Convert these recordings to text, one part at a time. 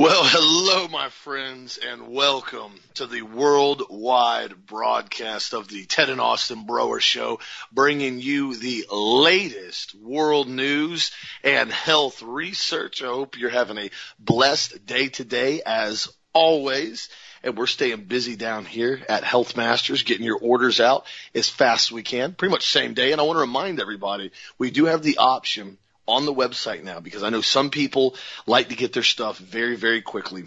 Well, hello, my friends, and welcome to the worldwide broadcast of the Ted and Austin Broer Show, bringing you the latest world news and health research. I hope you're having a blessed day today, as always. And we're staying busy down here at Health Masters, getting your orders out as fast as we can, pretty much same day. And I want to remind everybody, we do have the option on the website now because I know some people like to get their stuff very, very quickly.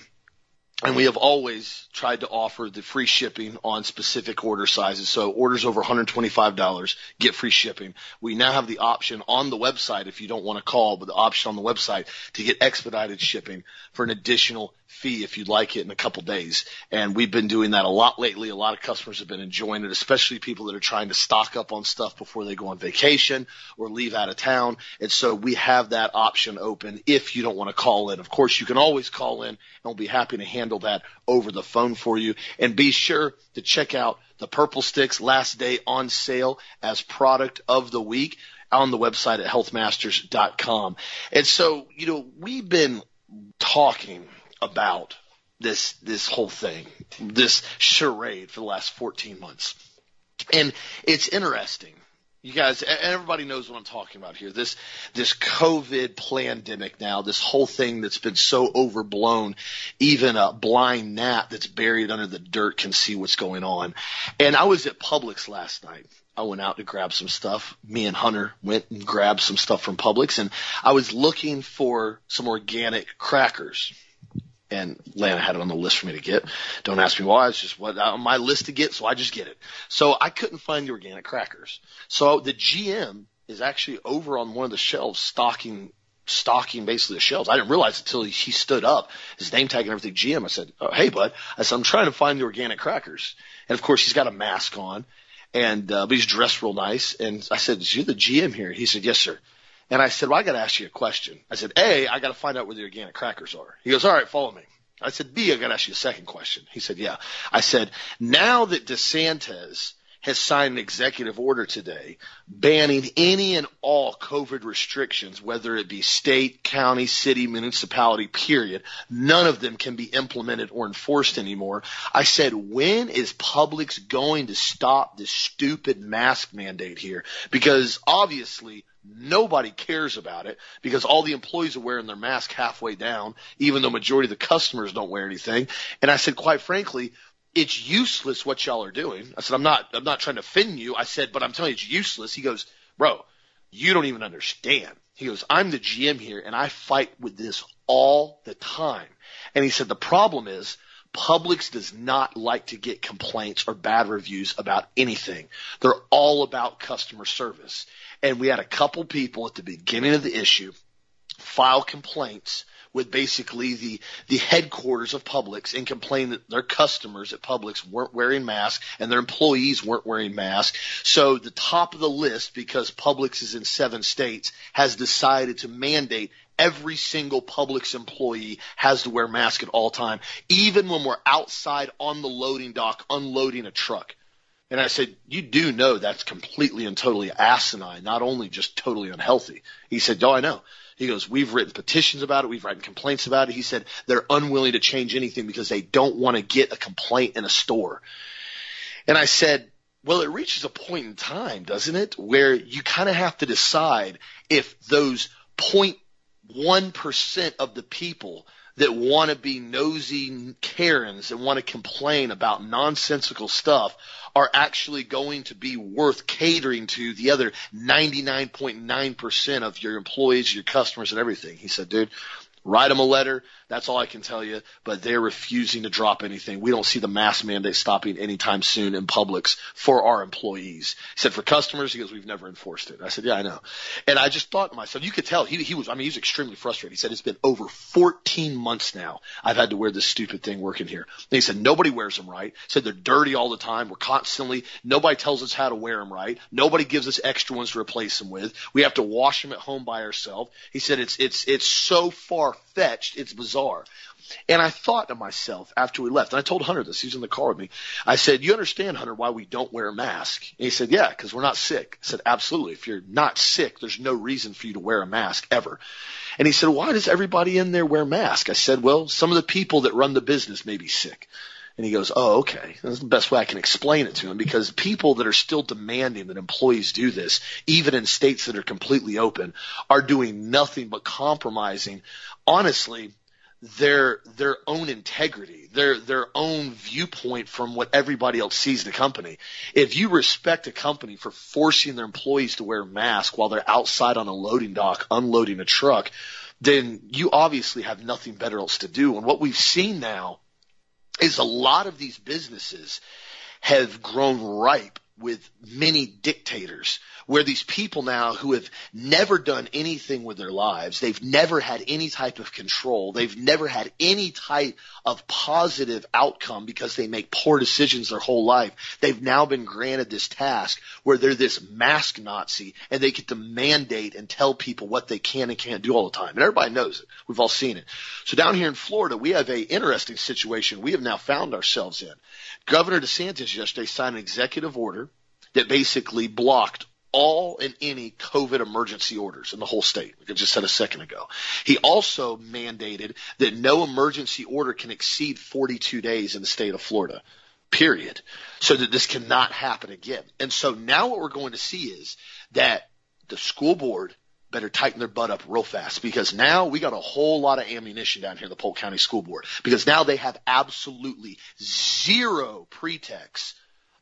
And we have always tried to offer the free shipping on specific order sizes. So orders over $125 get free shipping. We now have the option on the website if you don't want to call, but the option on the website to get expedited shipping for an additional fee if you'd like it in a couple days. And we've been doing that a lot lately. A lot of customers have been enjoying it, especially people that are trying to stock up on stuff before they go on vacation or leave out of town. And so we have that option open if you don't want to call in. Of course, you can always call in and we'll be happy to handle that over the phone for you. And be sure to check out the purple sticks last day on sale as product of the week on the website at healthmasters.com. And so, you know, we've been talking about this this whole thing, this charade for the last 14 months. And it's interesting. You guys, everybody knows what I'm talking about here. This, this COVID pandemic now, this whole thing that's been so overblown, even a blind gnat that's buried under the dirt can see what's going on. And I was at Publix last night. I went out to grab some stuff. Me and Hunter went and grabbed some stuff from Publix and I was looking for some organic crackers and Lana had it on the list for me to get. Don't ask me why. It's just what on my list to get, so I just get it. So I couldn't find the organic crackers. So the GM is actually over on one of the shelves stocking stocking basically the shelves. I didn't realize until he stood up, his name tag and everything. GM. I said, oh, "Hey, bud," I said, "I'm trying to find the organic crackers." And of course, he's got a mask on, and uh, but he's dressed real nice. And I said, "You're the GM here?" He said, "Yes, sir." And I said, well, I got to ask you a question. I said, A, I got to find out where the organic crackers are. He goes, all right, follow me. I said, B, I got to ask you a second question. He said, yeah. I said, now that DeSantis has signed an executive order today banning any and all COVID restrictions, whether it be state, county, city, municipality, period. None of them can be implemented or enforced anymore. I said, when is Publix going to stop this stupid mask mandate here? Because obviously Nobody cares about it because all the employees are wearing their mask halfway down, even though majority of the customers don't wear anything. And I said, quite frankly, it's useless what y'all are doing. I said, I'm not, I'm not trying to offend you. I said, but I'm telling you, it's useless. He goes, bro, you don't even understand. He goes, I'm the GM here and I fight with this all the time. And he said, the problem is Publix does not like to get complaints or bad reviews about anything. They're all about customer service. And we had a couple people at the beginning of the issue file complaints with basically the, the headquarters of Publix and complain that their customers at Publix weren't wearing masks and their employees weren't wearing masks. So the top of the list, because Publix is in seven states, has decided to mandate every single Publix employee has to wear mask at all time, even when we're outside on the loading dock unloading a truck. And I said, you do know that's completely and totally asinine, not only just totally unhealthy. He said, oh, I know. He goes, we've written petitions about it. We've written complaints about it. He said they're unwilling to change anything because they don't want to get a complaint in a store. And I said, well, it reaches a point in time, doesn't it, where you kind of have to decide if those 0.1% of the people that want to be nosy Karens and want to complain about nonsensical stuff are actually going to be worth catering to the other 99.9% of your employees, your customers and everything. He said, dude, write them a letter, that's all I can tell you, but they're refusing to drop anything. We don't see the mask mandate stopping anytime soon in Publix for our employees. He said for customers, he goes, we've never enforced it. I said, yeah, I know. And I just thought to myself, you could tell he, he was, I mean, he was extremely frustrated. He said, it's been over 14 months now. I've had to wear this stupid thing working here. And he said, nobody wears them right. He said they're dirty all the time. We're constantly, nobody tells us how to wear them right. Nobody gives us extra ones to replace them with. We have to wash them at home by ourselves. He said it's, it's, it's so far fetched. It's bizarre. And I thought to myself after we left, and I told Hunter this, he's in the car with me. I said, you understand, Hunter, why we don't wear a mask? And he said, yeah, because we're not sick. I said, absolutely. If you're not sick, there's no reason for you to wear a mask ever. And he said, why does everybody in there wear masks? I said, well, some of the people that run the business may be sick. And he goes, Oh, okay. That's the best way I can explain it to him because people that are still demanding that employees do this, even in states that are completely open, are doing nothing but compromising, honestly, their their own integrity, their their own viewpoint from what everybody else sees in the company. If you respect a company for forcing their employees to wear masks while they're outside on a loading dock unloading a truck, then you obviously have nothing better else to do. And what we've seen now is a lot of these businesses have grown ripe with many dictators where these people now who have never done anything with their lives, they've never had any type of control, they've never had any type of positive outcome because they make poor decisions their whole life. They've now been granted this task where they're this mask Nazi and they get to mandate and tell people what they can and can't do all the time. And everybody knows it. We've all seen it. So down here in Florida, we have a interesting situation we have now found ourselves in. Governor DeSantis yesterday signed an executive order that basically blocked all and any COVID emergency orders in the whole state, like I just said a second ago. He also mandated that no emergency order can exceed 42 days in the state of Florida, period, so that this cannot happen again. And so now what we're going to see is that the school board better tighten their butt up real fast because now we got a whole lot of ammunition down here in the Polk County School Board because now they have absolutely zero pretext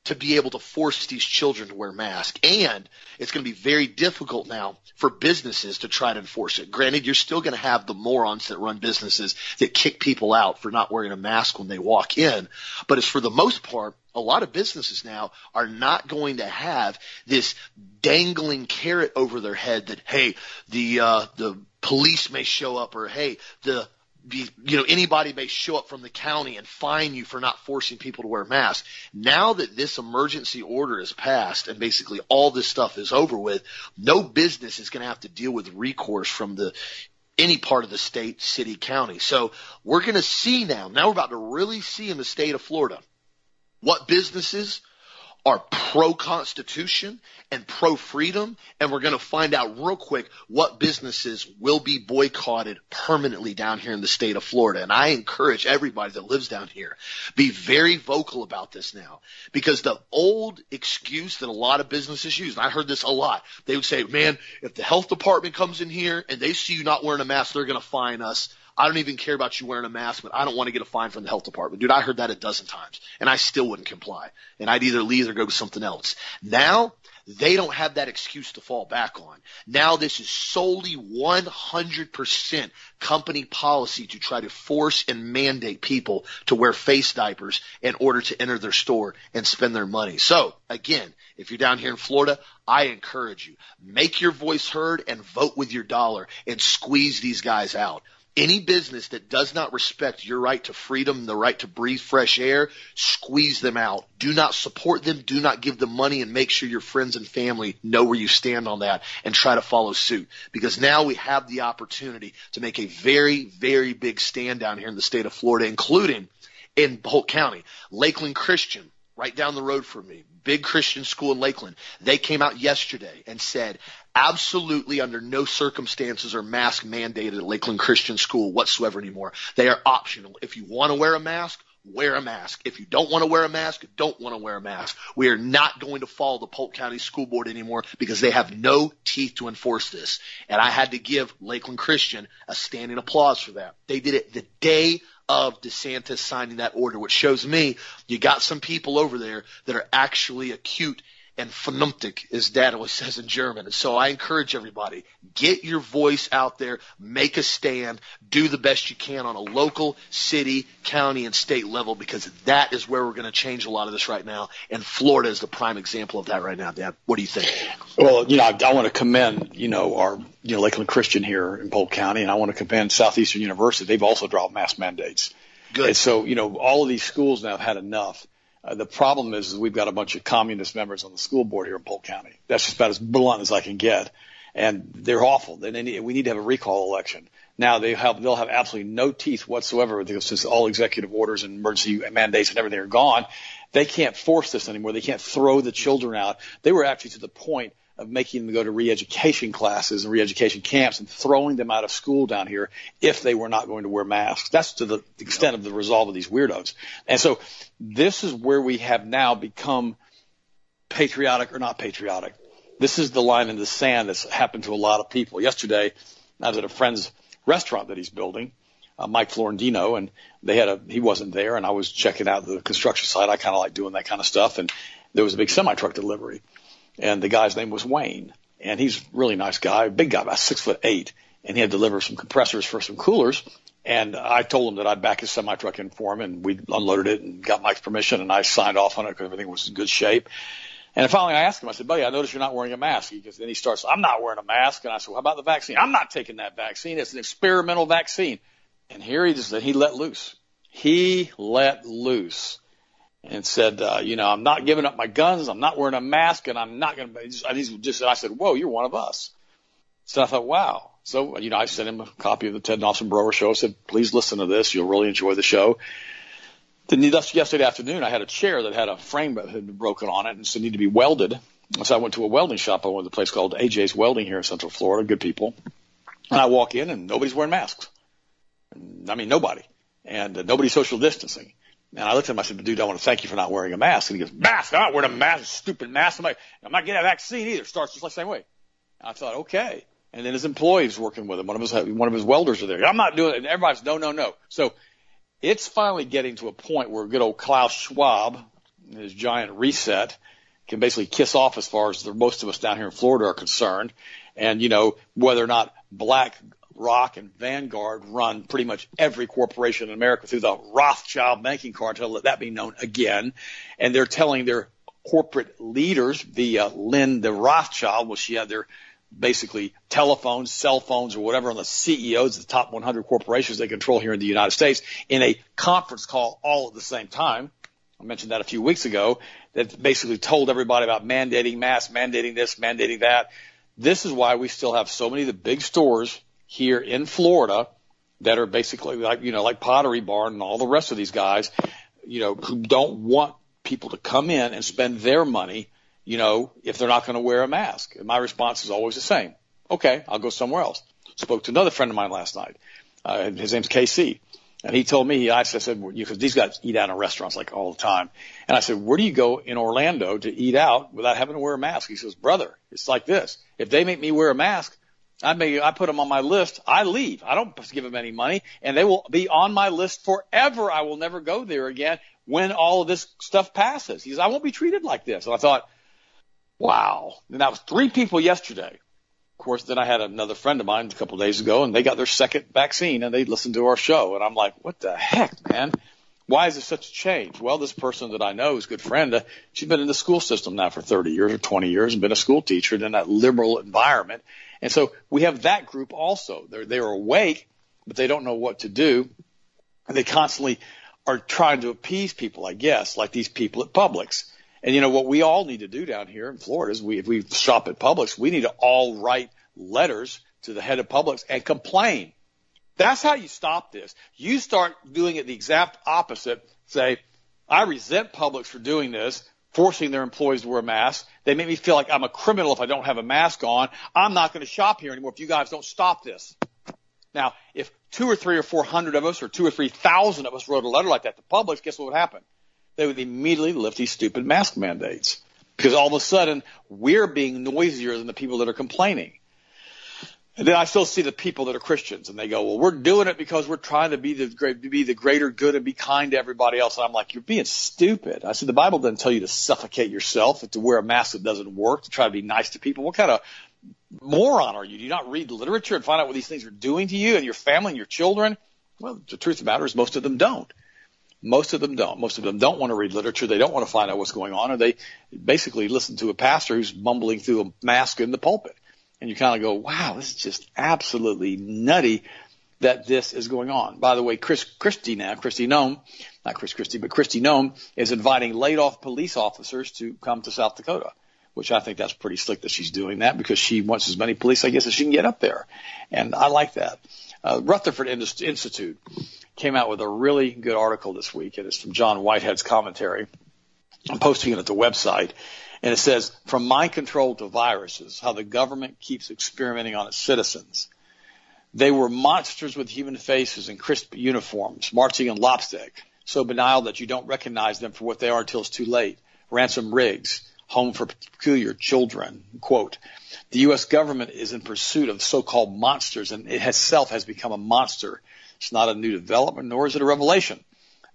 to be able to force these children to wear masks. And it's going to be very difficult now for businesses to try to enforce it. Granted, you're still going to have the morons that run businesses that kick people out for not wearing a mask when they walk in. But as for the most part, a lot of businesses now are not going to have this dangling carrot over their head that, hey, the, uh, the police may show up or, hey, the be, you know, anybody may show up from the county and fine you for not forcing people to wear masks. Now that this emergency order is passed and basically all this stuff is over with, no business is going to have to deal with recourse from the any part of the state, city, county. So we're going to see now. Now we're about to really see in the state of Florida what businesses are pro Constitution and pro freedom. And we're going to find out real quick what businesses will be boycotted permanently down here in the state of Florida. And I encourage everybody that lives down here, be very vocal about this now because the old excuse that a lot of businesses use, and I heard this a lot, they would say, man, if the health department comes in here and they see you not wearing a mask, they're going to fine us. I don't even care about you wearing a mask, but I don't want to get a fine from the health department. Dude, I heard that a dozen times and I still wouldn't comply. And I'd either leave or go to something else. Now they don't have that excuse to fall back on. Now this is solely 100% company policy to try to force and mandate people to wear face diapers in order to enter their store and spend their money. So again, if you're down here in Florida, I encourage you, make your voice heard and vote with your dollar and squeeze these guys out. Any business that does not respect your right to freedom, the right to breathe fresh air, squeeze them out. Do not support them. Do not give them money and make sure your friends and family know where you stand on that and try to follow suit. Because now we have the opportunity to make a very, very big stand down here in the state of Florida, including in Polk County. Lakeland Christian, right down the road from me, big Christian school in Lakeland. They came out yesterday and said absolutely under no circumstances are masks mandated at Lakeland Christian School whatsoever anymore. They are optional. If you want to wear a mask, wear a mask. If you don't want to wear a mask, don't want to wear a mask. We are not going to follow the Polk County School Board anymore because they have no teeth to enforce this. And I had to give Lakeland Christian a standing applause for that. They did it the day of DeSantis signing that order, which shows me you got some people over there that are actually acute and vernünftig, as Dad always says in German. And so I encourage everybody, get your voice out there, make a stand, do the best you can on a local, city, county, and state level because that is where we're going to change a lot of this right now. And Florida is the prime example of that right now, Dad. What do you think? Well, you know, I, I want to commend, you know, our, you know, Lakeland Christian here in Polk County, and I want to commend Southeastern University. They've also dropped mask mandates. Good. And so, you know, all of these schools now have had enough. Uh, the problem is, is we've got a bunch of communist members on the school board here in Polk County. That's just about as blunt as I can get. and they're awful. Then we need to have a recall election. Now they have they'll have absolutely no teeth whatsoever since all executive orders and emergency mandates and everything are gone. They can't force this anymore. They can't throw the children out. They were actually to the point of making them go to re-education classes and re-education camps and throwing them out of school down here if they were not going to wear masks. That's to the extent of the resolve of these weirdos. And so this is where we have now become patriotic or not patriotic. This is the line in the sand that's happened to a lot of people. Yesterday, I was at a friend's restaurant that he's building, uh, Mike Florentino, and they had a, he wasn't there and I was checking out the construction site. I kind of like doing that kind of stuff. And there was a big semi truck delivery and the guy's name was Wayne and he's a really nice guy, big guy, about six foot eight. And he had to deliver some compressors for some coolers. And I told him that I'd back his semi truck in for him and we unloaded it and got Mike's permission and I signed off on it because everything was in good shape. And finally I asked him, I said, buddy, I noticed you're not wearing a mask. Because then he starts, I'm not wearing a mask. And I said, well, how about the vaccine? I'm not taking that vaccine. It's an experimental vaccine. And here he just, he let loose. He let loose and said, uh, you know, I'm not giving up my guns. I'm not wearing a mask and I'm not going to, and he's just, I said, whoa, you're one of us. So I thought, wow. So, you know, I sent him a copy of the Ted Austin Broer show. I said, please listen to this. You'll really enjoy the show. Then yesterday afternoon, I had a chair that had a frame that had been broken on it and so it needed to be welded. So I went to a welding shop. I went to a place called AJ's Welding here in Central Florida. Good people. And I walk in and nobody's wearing masks. I mean, nobody. And uh, nobody's social distancing. And I looked at him. I said, dude, I want to thank you for not wearing a mask. And he goes, mask? I'm not wearing a mask. Stupid mask. I'm, like, I'm not getting a vaccine either. Starts just like the same way. And I thought, okay. And then his employees working with him. One of his, one of his welders are there. I'm not doing it. And everybody's no, no, no. So it's finally getting to a point where good old Klaus Schwab, his giant reset, can basically kiss off as far as the, most of us down here in Florida are concerned. And, you know, whether or not black Rock and Vanguard run pretty much every corporation in America through the Rothschild banking cartel. Let that be known again. And they're telling their corporate leaders via Linda Rothschild, well, she had their basically telephones, cell phones, or whatever on the CEOs of the top 100 corporations they control here in the United States in a conference call all at the same time. I mentioned that a few weeks ago that basically told everybody about mandating masks, mandating this, mandating that. This is why we still have so many of the big stores here in Florida that are basically like, you know, like Pottery Barn and all the rest of these guys, you know, who don't want people to come in and spend their money, you know, if they're not going to wear a mask. And my response is always the same. Okay, I'll go somewhere else. Spoke to another friend of mine last night. Uh, his name's KC. And he told me, he I said, because these guys eat out in restaurants like all the time. And I said, where do you go in Orlando to eat out without having to wear a mask? He says, brother, it's like this. If they make me wear a mask, I may, I put them on my list. I leave. I don't give them any money and they will be on my list forever. I will never go there again when all of this stuff passes. He says, I won't be treated like this. And I thought, wow. And that was three people yesterday. Of course, then I had another friend of mine a couple of days ago and they got their second vaccine and they listened to our show. And I'm like, what the heck, man? Why is there such a change? Well, this person that I know is a good friend. Uh, she's been in the school system now for 30 years or 20 years and been a school teacher in that liberal environment. And so we have that group also. They're, they're awake, but they don't know what to do. And they constantly are trying to appease people, I guess, like these people at Publix. And you know what we all need to do down here in Florida is we, if we shop at Publix, we need to all write letters to the head of Publix and complain. That's how you stop this. You start doing it the exact opposite. Say, I resent Publix for doing this forcing their employees to wear masks. They make me feel like I'm a criminal if I don't have a mask on. I'm not going to shop here anymore if you guys don't stop this. Now, if two or three or four hundred of us or two or three thousand of us wrote a letter like that to Publix, guess what would happen? They would immediately lift these stupid mask mandates because all of a sudden we're being noisier than the people that are complaining. And then I still see the people that are Christians and they go, well, we're doing it because we're trying to be the great, be the greater good and be kind to everybody else. And I'm like, you're being stupid. I said, the Bible doesn't tell you to suffocate yourself, to wear a mask that doesn't work, to try to be nice to people. What kind of moron are you? Do you not read literature and find out what these things are doing to you and your family and your children? Well, the truth of the matter is most of them don't. Most of them don't. Most of them don't want to read literature. They don't want to find out what's going on, or they basically listen to a pastor who's mumbling through a mask in the pulpit and you kind of go, wow, this is just absolutely nutty that this is going on. By the way, Chris Christie now, Kristi Noem, not Chris Christie, but Kristi Noem is inviting laid off police officers to come to South Dakota. which I think that's pretty slick that she's doing that because she wants as many police, I guess, as she can get up there. And I like that. Uh, Rutherford Institute came out with a really good article this week, and it's from John Whitehead's commentary. I'm posting it at the website. And it says, from mind control to viruses, how the government keeps experimenting on its citizens. They were monsters with human faces and crisp uniforms, marching in lopstick, so banal that you don't recognize them for what they are until it's too late. Ransom Riggs, home for peculiar children. Quote, the U.S. government is in pursuit of so-called monsters and it itself has become a monster. It's not a new development, nor is it a revelation.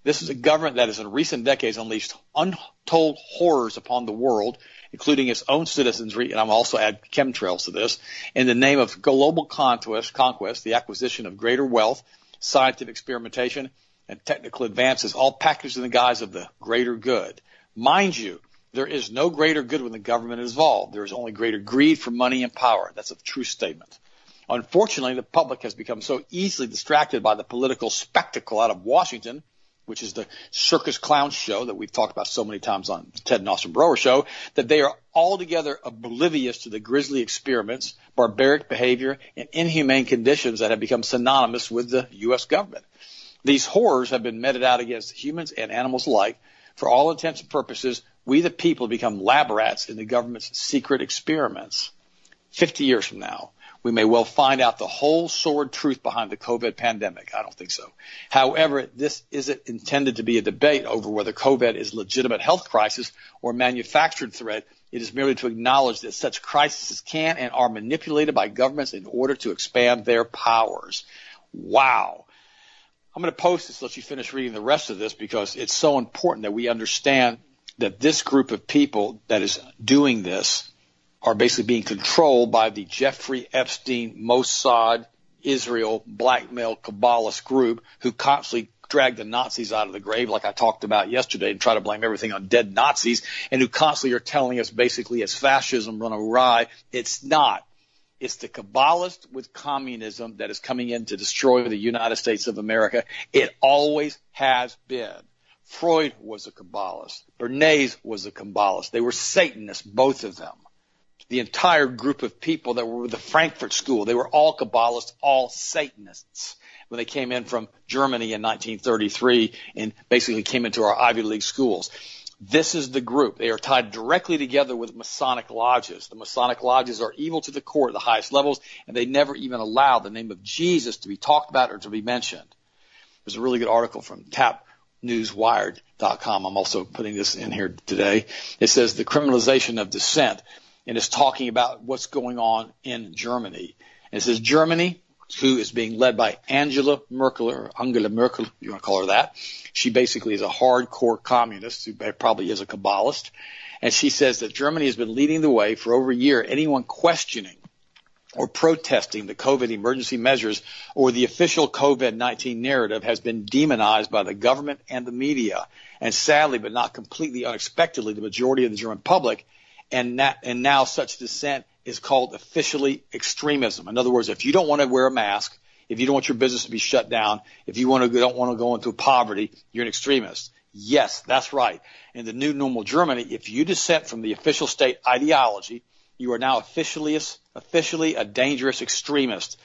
This is a government that has in recent decades unleashed untold horrors upon the world, including its own citizens, and I'm also add chemtrails to this, in the name of global conquest, conquest, the acquisition of greater wealth, scientific experimentation, and technical advances, all packaged in the guise of the greater good. Mind you, there is no greater good when the government is involved. There is only greater greed for money and power. That's a true statement. Unfortunately, the public has become so easily distracted by the political spectacle out of Washington which is the circus clown show that we've talked about so many times on Ted and Austin Broer show, that they are altogether oblivious to the grisly experiments, barbaric behavior, and inhumane conditions that have become synonymous with the U.S. government. These horrors have been meted out against humans and animals alike. For all intents and purposes, we the people become lab rats in the government's secret experiments. 50 years from now, we may well find out the whole sordid truth behind the COVID pandemic. I don't think so. However, this isn't intended to be a debate over whether COVID is a legitimate health crisis or manufactured threat. It is merely to acknowledge that such crises can and are manipulated by governments in order to expand their powers. Wow. I'm going to post this, let you finish reading the rest of this because it's so important that we understand that this group of people that is doing this are basically being controlled by the Jeffrey Epstein Mossad Israel blackmail Kabbalist group who constantly drag the Nazis out of the grave, like I talked about yesterday, and try to blame everything on dead Nazis, and who constantly are telling us basically it's fascism run awry. It's not. It's the Kabbalist with communism that is coming in to destroy the United States of America. It always has been. Freud was a Kabbalist. Bernays was a Kabbalist. They were Satanists, both of them the entire group of people that were with the Frankfurt School. They were all Kabbalists, all Satanists when they came in from Germany in 1933 and basically came into our Ivy League schools. This is the group. They are tied directly together with Masonic lodges. The Masonic lodges are evil to the core at the highest levels, and they never even allow the name of Jesus to be talked about or to be mentioned. There's a really good article from tapnewswired.com. I'm also putting this in here today. It says the criminalization of dissent and is talking about what's going on in Germany. And it says Germany, who is being led by Angela Merkel or Angela Merkel, you want to call her that. She basically is a hardcore communist who probably is a Kabbalist. And she says that Germany has been leading the way for over a year. Anyone questioning or protesting the COVID emergency measures or the official COVID-19 narrative has been demonized by the government and the media. And sadly, but not completely unexpectedly, the majority of the German public and, that, and now such dissent is called officially extremism. In other words, if you don't want to wear a mask, if you don't want your business to be shut down, if you want to, don't want to go into poverty, you're an extremist. Yes, that's right. In the new normal Germany, if you dissent from the official state ideology, you are now officially, officially a dangerous extremist.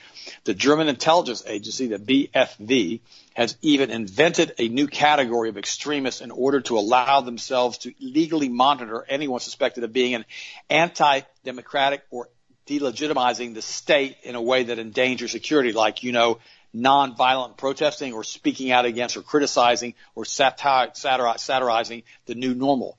The German intelligence agency, the BFV, has even invented a new category of extremists in order to allow themselves to legally monitor anyone suspected of being an anti-democratic or delegitimizing the state in a way that endangers security, like, you know, non-violent protesting or speaking out against or criticizing or satirizing the new normal.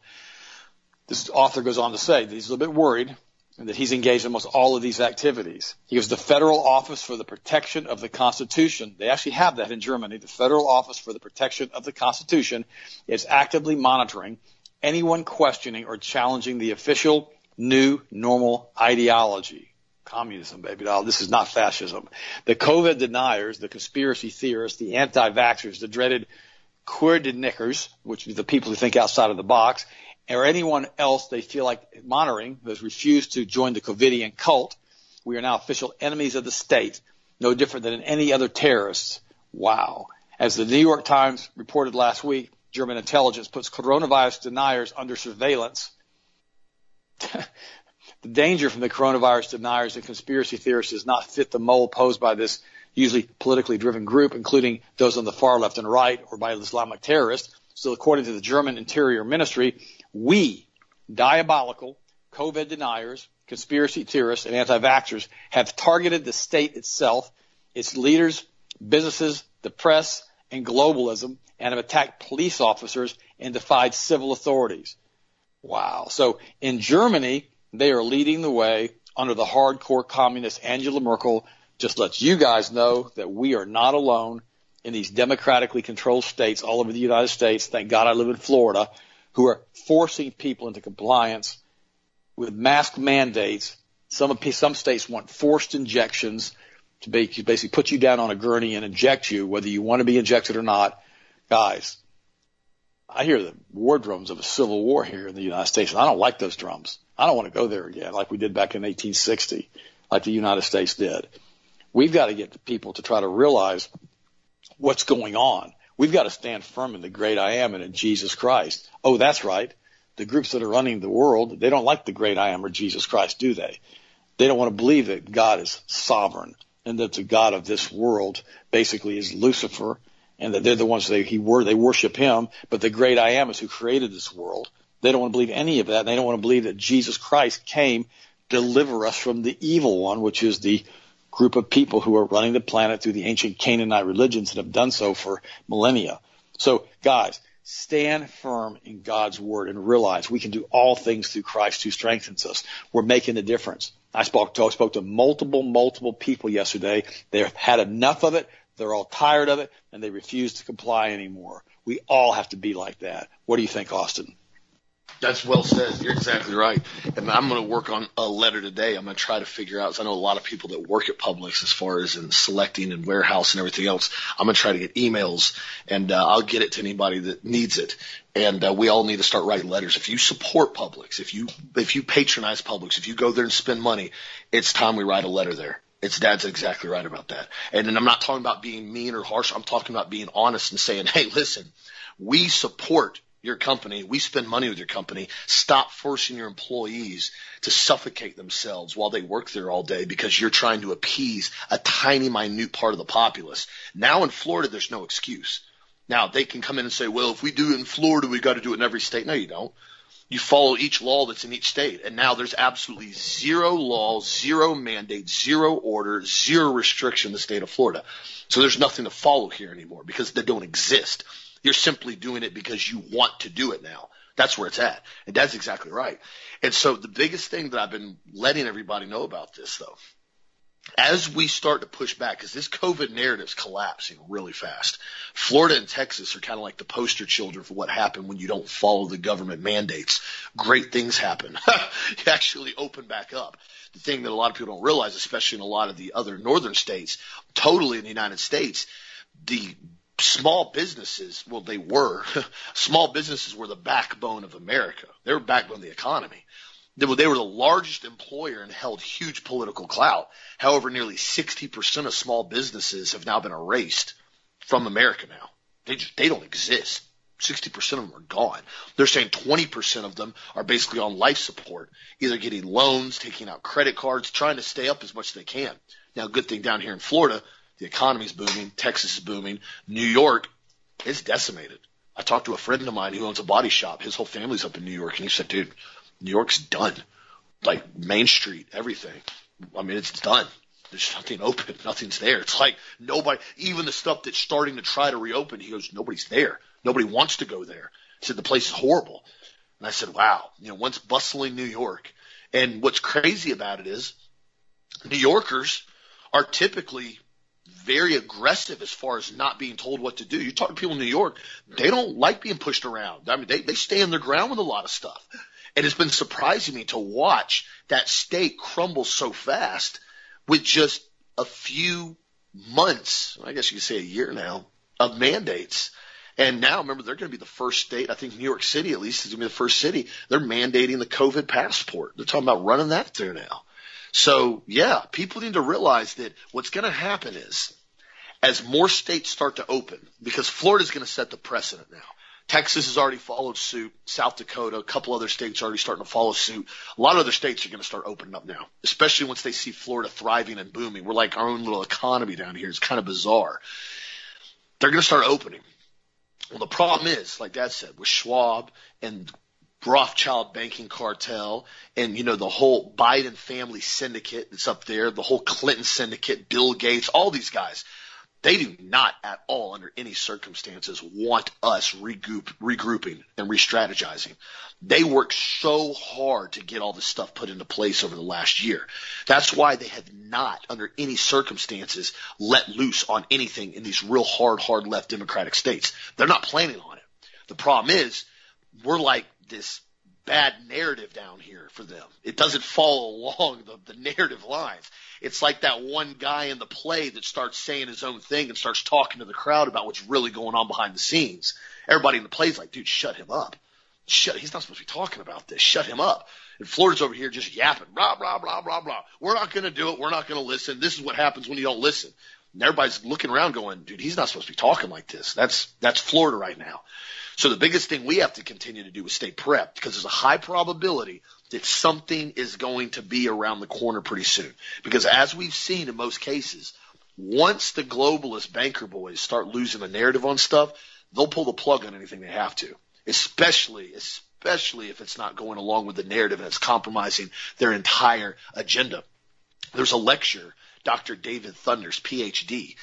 This author goes on to say that he's a little bit worried and that he's engaged in almost all of these activities. He was the Federal Office for the Protection of the Constitution. They actually have that in Germany. The Federal Office for the Protection of the Constitution is actively monitoring anyone questioning or challenging the official new normal ideology. Communism, baby doll. This is not fascism. The COVID deniers, the conspiracy theorists, the anti-vaxxers, the dreaded Querdenkers, which are the people who think outside of the box, or anyone else they feel like monitoring who has refused to join the COVIDian cult. We are now official enemies of the state, no different than any other terrorists. Wow. As the New York Times reported last week, German intelligence puts coronavirus deniers under surveillance the danger from the coronavirus deniers and conspiracy theorists does not fit the mold posed by this usually politically driven group, including those on the far left and right or by Islamic terrorists. So according to the German Interior Ministry, we, diabolical COVID deniers, conspiracy theorists, and anti-vaxxers have targeted the state itself, its leaders, businesses, the press, and globalism, and have attacked police officers and defied civil authorities. Wow. So in Germany, they are leading the way under the hardcore communist Angela Merkel. Just lets you guys know that we are not alone in these democratically controlled states all over the United States. Thank God I live in Florida, who are forcing people into compliance with mask mandates. Some some states want forced injections to basically put you down on a gurney and inject you, whether you want to be injected or not. Guys, I hear the war drums of a civil war here in the United States, and I don't like those drums. I don't want to go there again like we did back in 1860, like the United States did. We've got to get the people to try to realize what's going on. We've got to stand firm in the great I am and in Jesus Christ. Oh, that's right. The groups that are running the world, they don't like the great I am or Jesus Christ, do they? They don't want to believe that God is sovereign and that the God of this world basically is Lucifer and that they're the ones they he were they worship him, but the great I am is who created this world. They don't want to believe any of that. They don't want to believe that Jesus Christ came to deliver us from the evil one, which is the group of people who are running the planet through the ancient Canaanite religions and have done so for millennia. So guys, stand firm in God's word and realize we can do all things through Christ who strengthens us. We're making a difference. I spoke to, I spoke to multiple, multiple people yesterday. They've had enough of it. They're all tired of it and they refuse to comply anymore. We all have to be like that. What do you think, Austin? That's well said. You're exactly right. And I'm going to work on a letter today. I'm going to try to figure out, I know a lot of people that work at Publix as far as in selecting and warehouse and everything else. I'm going to try to get emails and uh, I'll get it to anybody that needs it. And uh, we all need to start writing letters. If you support Publix, if you, if you patronize Publix, if you go there and spend money, it's time we write a letter there. It's dad's exactly right about that. And, and I'm not talking about being mean or harsh. I'm talking about being honest and saying, Hey, listen, we support your company. We spend money with your company. Stop forcing your employees to suffocate themselves while they work there all day because you're trying to appease a tiny, minute part of the populace. Now in Florida, there's no excuse. Now they can come in and say, well, if we do it in Florida, we've got to do it in every state. No, you don't. You follow each law that's in each state. And now there's absolutely zero law, zero mandate, zero order, zero restriction in the state of Florida. So there's nothing to follow here anymore because they don't exist. You're simply doing it because you want to do it now. That's where it's at. And that's exactly right. And so the biggest thing that I've been letting everybody know about this though as we start to push back, because this COVID narrative is collapsing really fast. Florida and Texas are kind of like the poster children for what happened when you don't follow the government mandates. Great things happen. you actually open back up. The thing that a lot of people don't realize, especially in a lot of the other northern states, totally in the United States, the small businesses, well, they were, small businesses were the backbone of America. They were backbone of the economy. They were, they were the largest employer and held huge political clout. However, nearly 60% of small businesses have now been erased from America now. They just, they don't exist. 60% of them are gone. They're saying 20% of them are basically on life support, either getting loans, taking out credit cards, trying to stay up as much as they can. Now, good thing down here in Florida, the economy's booming. Texas is booming. New York is decimated. I talked to a friend of mine who owns a body shop. His whole family's up in New York and he said, dude, New York's done. Like Main Street, everything. I mean, it's done. There's nothing open. Nothing's there. It's like nobody, even the stuff that's starting to try to reopen, he goes, nobody's there. Nobody wants to go there. He said, the place is horrible. And I said, wow, you know, once bustling New York. And what's crazy about it is New Yorkers are typically very aggressive as far as not being told what to do. You talk to people in New York, they don't like being pushed around. I mean, they, they stand their ground with a lot of stuff. And it's been surprising me to watch that state crumble so fast with just a few months, I guess you could say a year now, of mandates. And now, remember, they're going to be the first state, I think New York City at least is going to be the first city. They're mandating the COVID passport. They're talking about running that through now. So yeah, people need to realize that what's going to happen is as more states start to open, because Florida's going to set the precedent now. Texas has already followed suit. South Dakota, a couple other states are already starting to follow suit. A lot of other states are going to start opening up now, especially once they see Florida thriving and booming. We're like our own little economy down here. It's kind of bizarre. They're going to start opening. Well, the problem is, like Dad said, with Schwab and Rothschild banking cartel and, you know, the whole Biden family syndicate that's up there, the whole Clinton syndicate, Bill Gates, all these guys. They do not at all, under any circumstances, want us regroup, regrouping and re-strategizing. They worked so hard to get all this stuff put into place over the last year. That's why they have not, under any circumstances, let loose on anything in these real hard, hard left Democratic states. They're not planning on it. The problem is, we're like this bad narrative down here for them. It doesn't follow along the, the narrative lines. It's like that one guy in the play that starts saying his own thing and starts talking to the crowd about what's really going on behind the scenes. Everybody in the play is like, dude, shut him up. Shut, he's not supposed to be talking about this. Shut him up. And Florida's over here just yapping, blah, blah, blah, blah, blah. We're not going to do it. We're not going to listen. This is what happens when you don't listen. And everybody's looking around going, dude, he's not supposed to be talking like this. That's, that's Florida right now. So the biggest thing we have to continue to do is stay prepped because there's a high probability that something is going to be around the corner pretty soon. Because as we've seen in most cases, once the globalist banker boys start losing the narrative on stuff, they'll pull the plug on anything they have to. Especially, especially if it's not going along with the narrative and it's compromising their entire agenda. There's a lecture, Dr. David Thunders, PhD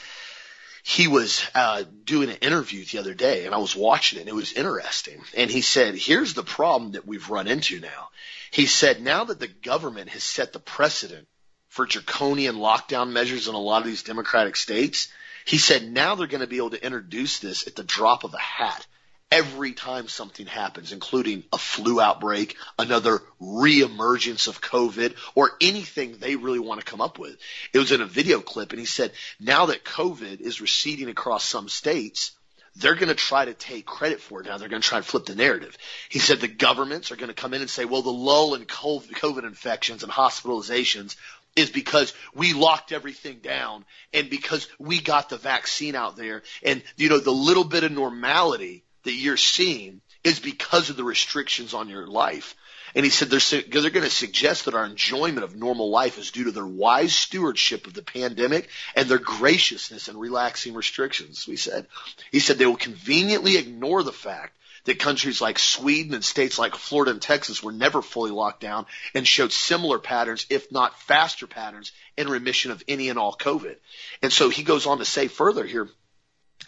he was uh, doing an interview the other day, and I was watching it, and it was interesting. And he said, "Here's the problem that we've run into now." He said, "Now that the government has set the precedent for draconian lockdown measures in a lot of these democratic states, he said now they're going to be able to introduce this at the drop of a hat." Every time something happens, including a flu outbreak, another reemergence of COVID, or anything they really want to come up with. It was in a video clip and he said, now that COVID is receding across some states, they're going to try to take credit for it now. They're going to try and flip the narrative. He said the governments are going to come in and say, well, the lull in COVID infections and hospitalizations is because we locked everything down and because we got the vaccine out there and, you know, the little bit of normality that you're seeing is because of the restrictions on your life. And he said they're, they're going to suggest that our enjoyment of normal life is due to their wise stewardship of the pandemic and their graciousness in relaxing restrictions. We said, he said they will conveniently ignore the fact that countries like Sweden and states like Florida and Texas were never fully locked down and showed similar patterns, if not faster patterns, in remission of any and all COVID. And so he goes on to say further here,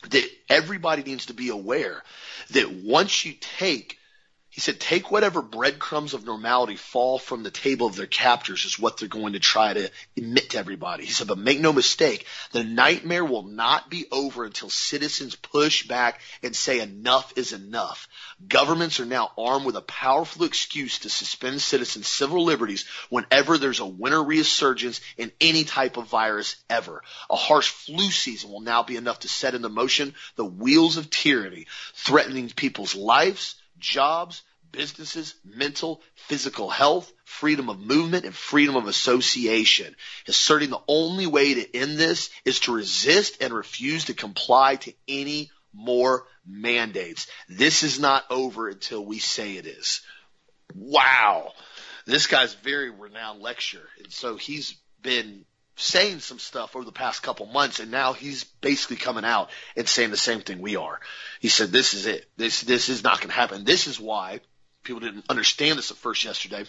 that everybody needs to be aware that once you take he said, take whatever breadcrumbs of normality fall from the table of their captors is what they're going to try to emit to everybody. He said, but make no mistake, the nightmare will not be over until citizens push back and say enough is enough. Governments are now armed with a powerful excuse to suspend citizens' civil liberties whenever there's a winter resurgence in any type of virus ever. A harsh flu season will now be enough to set into motion the wheels of tyranny, threatening people's lives, jobs, businesses, mental, physical health, freedom of movement, and freedom of association, asserting the only way to end this is to resist and refuse to comply to any more mandates. This is not over until we say it is. Wow. This guy's very renowned lecturer. And so he's been saying some stuff over the past couple months and now he's basically coming out and saying the same thing we are. He said, this is it. This, this is not going to happen. This is why people didn't understand this at first yesterday.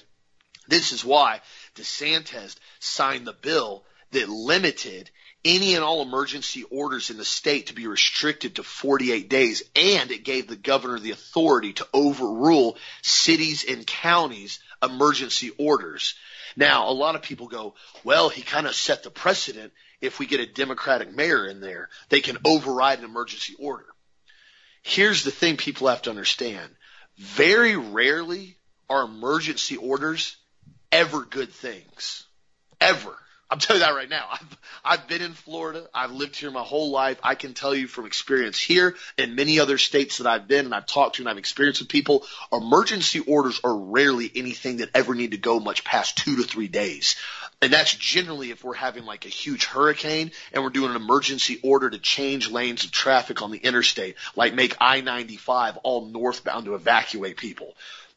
This is why DeSantis signed the bill that limited any and all emergency orders in the state to be restricted to 48 days, and it gave the governor the authority to overrule cities and counties emergency orders. Now, a lot of people go, well, he kind of set the precedent. If we get a Democratic mayor in there, they can override an emergency order. Here's the thing people have to understand. Very rarely are emergency orders ever good things. Ever. I'm telling you that right now. I've, I've been in Florida. I've lived here my whole life. I can tell you from experience here and many other states that I've been and I've talked to and I've experienced with people, emergency orders are rarely anything that ever need to go much past two to three days. And that's generally if we're having like a huge hurricane and we're doing an emergency order to change lanes of traffic on the interstate, like make I-95 all northbound to evacuate people.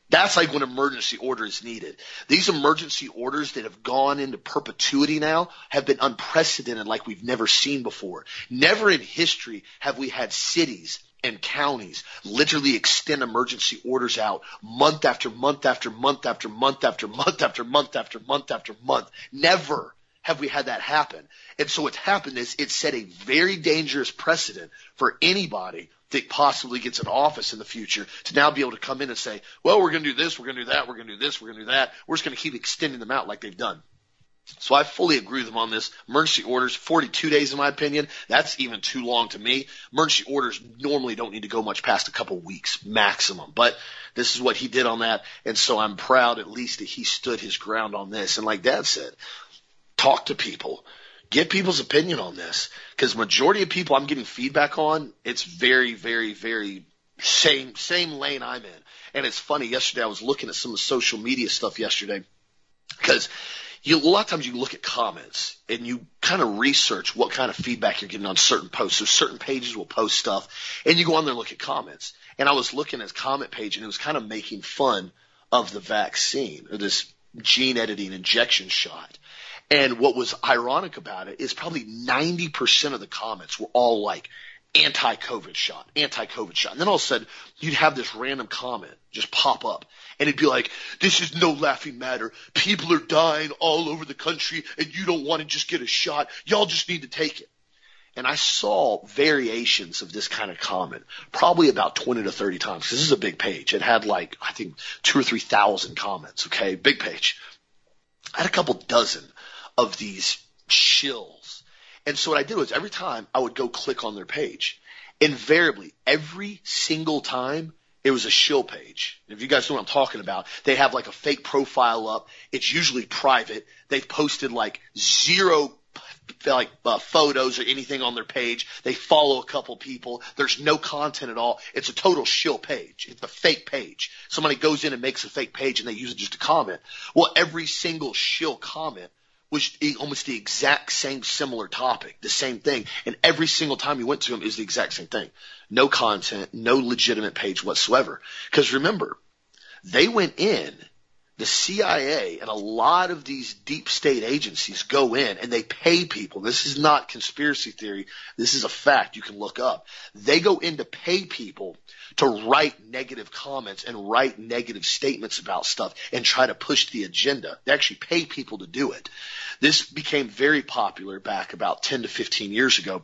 That's like when emergency order is needed. These emergency orders that have gone into perpetuity now have been unprecedented like we've never seen before. Never in history have we had cities and counties literally extend emergency orders out month after month after month after month after month after month after month after month. Never have we had that happen. And so what's happened is it set a very dangerous precedent for anybody that possibly gets an office in the future to now be able to come in and say, well, we're going to do this, we're going to do that, we're going to do this, we're going to do that. We're just going to keep extending them out like they've done. So I fully agree with them on this. Emergency orders, 42 days in my opinion. That's even too long to me. Emergency orders normally don't need to go much past a couple weeks maximum, but this is what he did on that. And so I'm proud at least that he stood his ground on this. And like dad said, talk to people get people's opinion on this because majority of people I'm getting feedback on, it's very, very, very same same lane I'm in. And it's funny. Yesterday I was looking at some of the social media stuff yesterday because you, a lot of times you look at comments and you kind of research what kind of feedback you're getting on certain posts. So certain pages will post stuff and you go on there and look at comments. And I was looking at comment page and it was kind of making fun of the vaccine or this gene editing injection shot. And what was ironic about it is probably 90% of the comments were all like, anti-COVID shot, anti-COVID shot. And then all of a sudden, you'd have this random comment just pop up. And it'd be like, this is no laughing matter. People are dying all over the country and you don't want to just get a shot. Y'all just need to take it. And I saw variations of this kind of comment, probably about 20 to 30 times. This is a big page. It had like, I think two or 3,000 comments. Okay. Big page. I had a couple dozen of these shills. And so what I did was every time I would go click on their page, invariably every single time it was a shill page. If you guys know what I'm talking about, they have like a fake profile up. It's usually private. They've posted like zero like uh, photos or anything on their page. They follow a couple people. There's no content at all. It's a total shill page. It's a fake page. Somebody goes in and makes a fake page and they use it just to comment. Well, every single shill comment was almost the exact same similar topic, the same thing. And every single time you went to them is the exact same thing. No content, no legitimate page whatsoever. Because remember, they went in, the CIA and a lot of these deep state agencies go in and they pay people. This is not conspiracy theory. This is a fact you can look up. They go in to pay people to write negative comments and write negative statements about stuff and try to push the agenda. They actually pay people to do it. This became very popular back about 10 to 15 years ago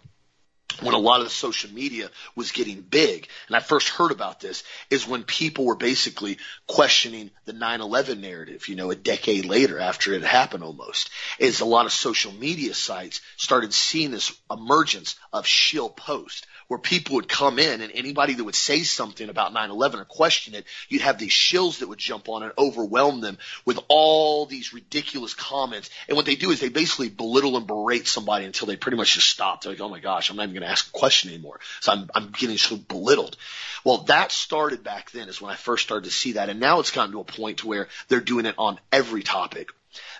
when a lot of the social media was getting big, and I first heard about this, is when people were basically questioning the 9-11 narrative, you know, a decade later after it happened almost, is a lot of social media sites started seeing this emergence of shill post, where people would come in and anybody that would say something about 9-11 or question it, you'd have these shills that would jump on and overwhelm them with all these ridiculous comments. And what they do is they basically belittle and berate somebody until they pretty much just stop. They're like, oh my gosh, I'm not even ask a question anymore. So I'm, I'm getting so belittled. Well, that started back then is when I first started to see that. And now it's gotten to a point where they're doing it on every topic.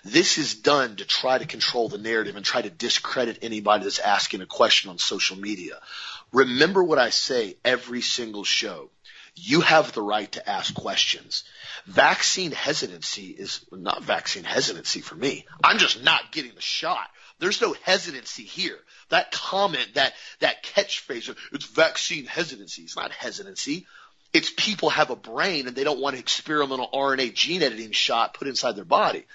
This is done to try to control the narrative and try to discredit anybody that's asking a question on social media. Remember what I say every single show. You have the right to ask questions. Vaccine hesitancy is not vaccine hesitancy for me. I'm just not getting the shot. There's no hesitancy here. That comment, that, that catchphrase, it's vaccine hesitancy. It's not hesitancy. It's people have a brain and they don't want an experimental RNA gene editing shot put inside their body.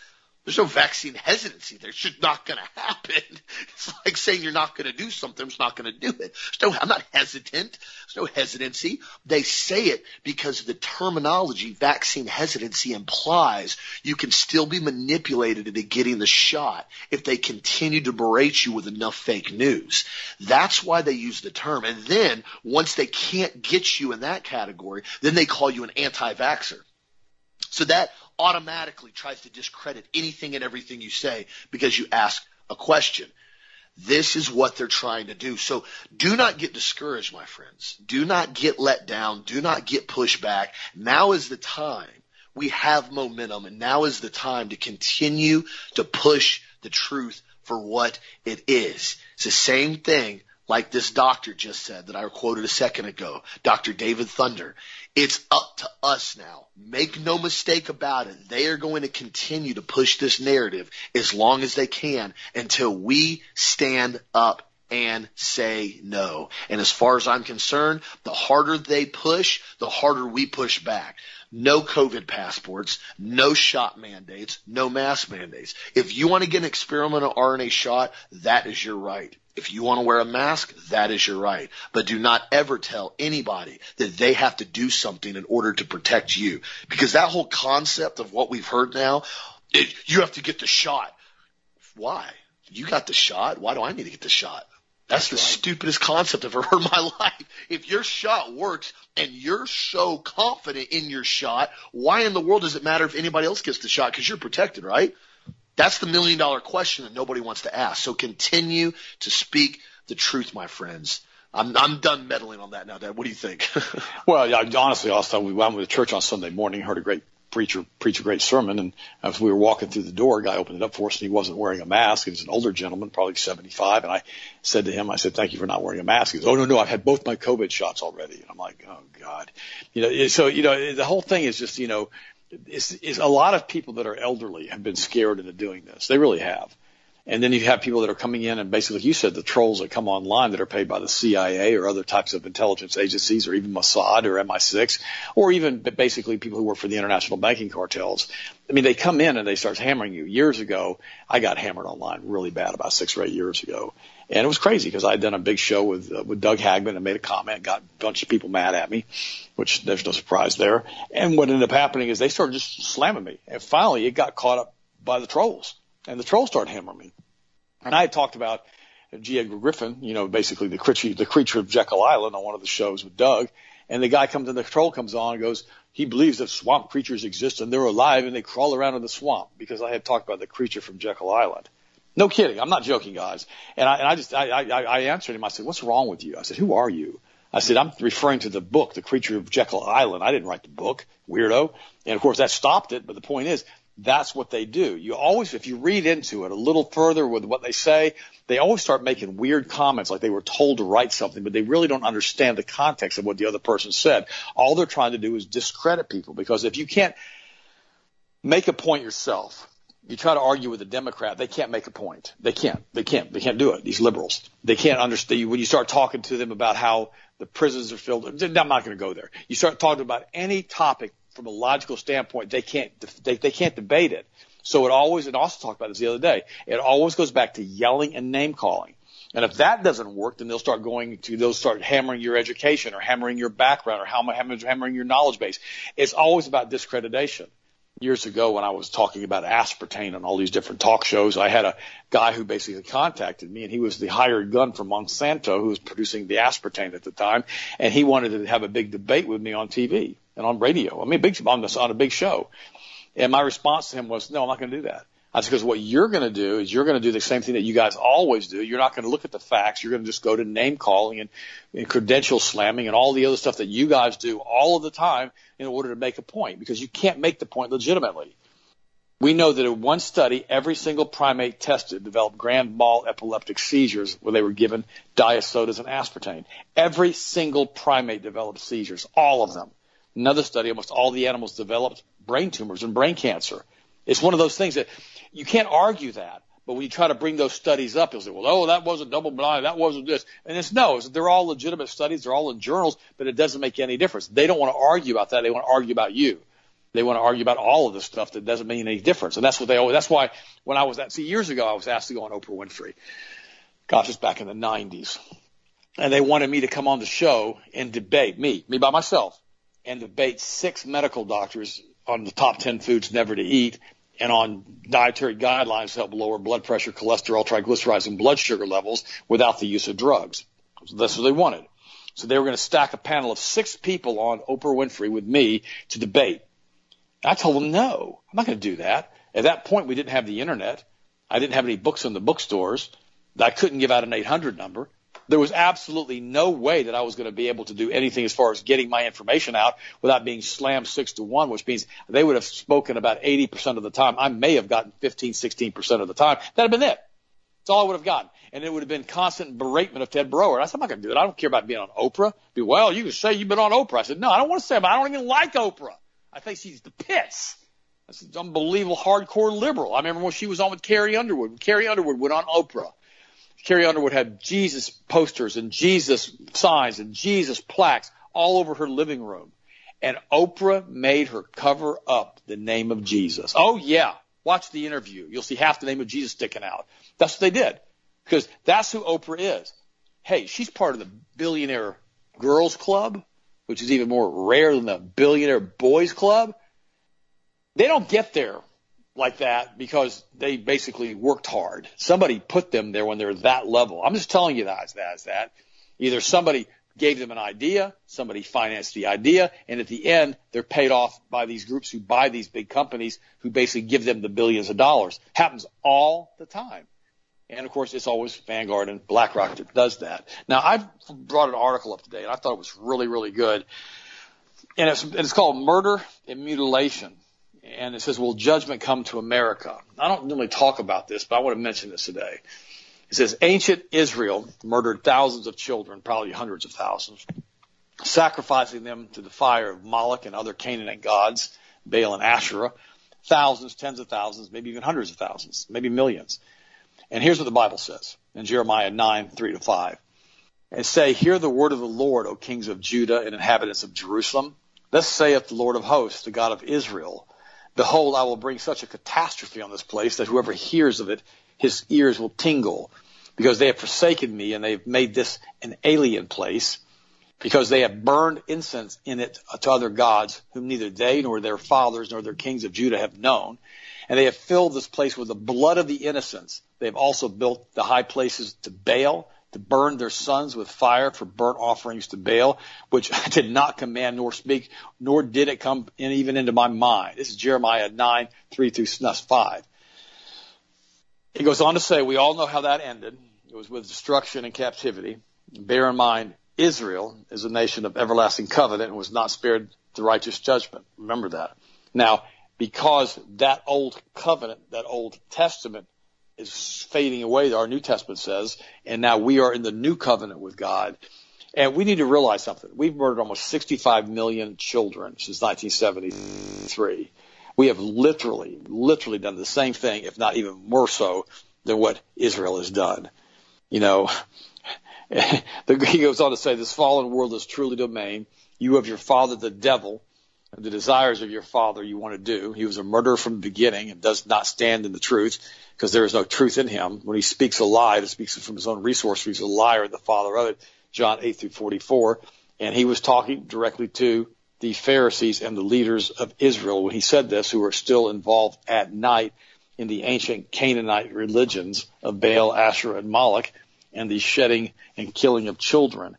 There's no vaccine hesitancy. There's just not going to happen. It's like saying you're not going to do something. It's not going to do it. I'm not hesitant. There's no hesitancy. They say it because the terminology vaccine hesitancy implies you can still be manipulated into getting the shot if they continue to berate you with enough fake news. That's why they use the term. And then once they can't get you in that category, then they call you an anti-vaxxer. So that automatically tries to discredit anything and everything you say because you ask a question. This is what they're trying to do. So do not get discouraged, my friends. Do not get let down. Do not get pushed back. Now is the time. We have momentum and now is the time to continue to push the truth for what it is. It's the same thing like this doctor just said that I quoted a second ago, Dr. David Thunder. It's up to us now. Make no mistake about it. They are going to continue to push this narrative as long as they can until we stand up and say no. And as far as I'm concerned, the harder they push, the harder we push back. No COVID passports, no shot mandates, no mask mandates. If you want to get an experimental RNA shot, that is your right. If you want to wear a mask, that is your right. But do not ever tell anybody that they have to do something in order to protect you. Because that whole concept of what we've heard now, it, you have to get the shot. Why? You got the shot. Why do I need to get the shot? That's, That's the right. stupidest concept I've ever heard in my life. If your shot works and you're so confident in your shot, why in the world does it matter if anybody else gets the shot? Because you're protected, right? That's the million dollar question that nobody wants to ask. So continue to speak the truth, my friends. I'm, I'm done meddling on that now, Dad. What do you think? well, yeah, honestly, time we went to church on Sunday morning, heard a great preacher preach a great sermon, and as we were walking through the door, a guy opened it up for us, and he wasn't wearing a mask. He was an older gentleman, probably 75, and I said to him, I said, "Thank you for not wearing a mask." He goes, "Oh no, no, I've had both my COVID shots already." And I'm like, "Oh God," you know. So you know, the whole thing is just you know is, is a lot of people that are elderly have been scared into doing this. They really have. And then you have people that are coming in and basically, you said, the trolls that come online that are paid by the CIA or other types of intelligence agencies or even Mossad or MI6 or even basically people who work for the international banking cartels. I mean, they come in and they start hammering you. Years ago, I got hammered online really bad about six or eight years ago. And it was crazy because I had done a big show with uh, with Doug Hagmann and made a comment, got a bunch of people mad at me, which there's no surprise there. And what ended up happening is they started just slamming me, and finally it got caught up by the trolls, and the trolls started hammering me. And I had talked about G. Edward Griffin, you know, basically the creature, the creature of Jekyll Island on one of the shows with Doug. And the guy comes in, the troll comes on and goes, he believes that swamp creatures exist and they're alive and they crawl around in the swamp because I had talked about the creature from Jekyll Island. No kidding. I'm not joking, guys. And I, and I just, I, I, I answered him. I said, what's wrong with you? I said, who are you? I said, I'm referring to the book, The Creature of Jekyll Island. I didn't write the book, weirdo. And of course that stopped it. But the point is, that's what they do. You always, if you read into it a little further with what they say, they always start making weird comments like they were told to write something, but they really don't understand the context of what the other person said. All they're trying to do is discredit people because if you can't make a point yourself, you try to argue with a Democrat, they can't make a point. They can't. They can't. They can't do it. These liberals. They can't understand. You. When you start talking to them about how the prisons are filled, I'm not going to go there. You start talking about any topic from a logical standpoint, they can't. They, they can't debate it. So it always, and also talked about this the other day. It always goes back to yelling and name calling. And if that doesn't work, then they'll start going to, they'll start hammering your education or hammering your background or how. hammering your knowledge base. It's always about discreditation years ago when I was talking about aspartame on all these different talk shows, I had a guy who basically contacted me and he was the hired gun for Monsanto who was producing the aspartame at the time. And he wanted to have a big debate with me on TV and on radio. I mean, big, on, this, on a big show. And my response to him was, no, I'm not going to do that. Because what you're going to do is you're going to do the same thing that you guys always do. You're not going to look at the facts. You're going to just go to name calling and, and credential slamming and all the other stuff that you guys do all of the time in order to make a point because you can't make the point legitimately. We know that in one study, every single primate tested developed grand mal epileptic seizures where they were given diet and aspartame. Every single primate developed seizures, all of them. Another study, almost all the animals developed brain tumors and brain cancer. It's one of those things that you can't argue that. But when you try to bring those studies up, you'll say, well, oh, that wasn't double blind. That wasn't this. And it's no, they're all legitimate studies. They're all in journals, but it doesn't make any difference. They don't want to argue about that. They want to argue about you. They want to argue about all of this stuff that doesn't mean any difference. And that's what they always, that's why when I was at, see, years ago, I was asked to go on Oprah Winfrey. Gosh, it's back in the 90s. And they wanted me to come on the show and debate me, me by myself, and debate six medical doctors on the top 10 foods never to eat and on dietary guidelines to help lower blood pressure, cholesterol, triglycerides, and blood sugar levels without the use of drugs. So that's what they wanted. So they were going to stack a panel of six people on Oprah Winfrey with me to debate. I told them, no, I'm not going to do that. At that point, we didn't have the internet. I didn't have any books in the bookstores. I couldn't give out an 800 number. There was absolutely no way that I was going to be able to do anything as far as getting my information out without being slammed six to one, which means they would have spoken about 80% of the time. I may have gotten 15, 16% of the time. That'd have been it. That's all I would have gotten. And it would have been constant beratement of Ted Broer. I said, I'm not going to do it. I don't care about being on Oprah. Be, well, you can say you've been on Oprah. I said, no, I don't want to say, I don't even like Oprah. I think she's the pits. That's an unbelievable hardcore liberal. I remember when she was on with Carrie Underwood. Carrie Underwood went on Oprah. Carrie Underwood had Jesus posters and Jesus signs and Jesus plaques all over her living room. And Oprah made her cover up the name of Jesus. Oh yeah. Watch the interview. You'll see half the name of Jesus sticking out. That's what they did. Because that's who Oprah is. Hey, she's part of the billionaire girls club, which is even more rare than the billionaire boys club. They don't get there like that because they basically worked hard. Somebody put them there when they're that level. I'm just telling you that as that. Either somebody gave them an idea, somebody financed the idea, and at the end, they're paid off by these groups who buy these big companies who basically give them the billions of dollars. Happens all the time. And of course, it's always Vanguard and BlackRock that does that. Now, I've brought an article up today, and I thought it was really, really good. And it's, and it's called Murder and Mutilation and it says, will judgment come to America? I don't normally talk about this, but I want to mention this today. It says, ancient Israel murdered thousands of children, probably hundreds of thousands, sacrificing them to the fire of Moloch and other Canaanite gods, Baal and Asherah, thousands, tens of thousands, maybe even hundreds of thousands, maybe millions. And here's what the Bible says in Jeremiah 9, 3 to 5. And say, hear the word of the Lord, O kings of Judah and inhabitants of Jerusalem. Thus saith the Lord of hosts, the God of Israel, Behold, I will bring such a catastrophe on this place that whoever hears of it, his ears will tingle, because they have forsaken me and they've made this an alien place, because they have burned incense in it to other gods, whom neither they nor their fathers nor their kings of Judah have known. And they have filled this place with the blood of the innocents. They have also built the high places to Baal to burn their sons with fire for burnt offerings to Baal, which I did not command nor speak, nor did it come in even into my mind. This is Jeremiah 9, 3 through 5. He goes on to say, we all know how that ended. It was with destruction and captivity. Bear in mind, Israel is a nation of everlasting covenant and was not spared the righteous judgment. Remember that. Now, because that old covenant, that old testament is fading away, our New Testament says, and now we are in the new covenant with God. And we need to realize something. We've murdered almost 65 million children since 1973. We have literally, literally done the same thing, if not even more so, than what Israel has done. You know, he goes on to say, this fallen world is truly domain. You have your father, the devil, the desires of your father you want to do. He was a murderer from the beginning and does not stand in the truth because there is no truth in him. When he speaks a lie, he speaks from his own resource. He's a liar the father of it. John 8 through 44. And he was talking directly to the Pharisees and the leaders of Israel when he said this, who were still involved at night in the ancient Canaanite religions of Baal, Asherah, and Moloch, and the shedding and killing of children.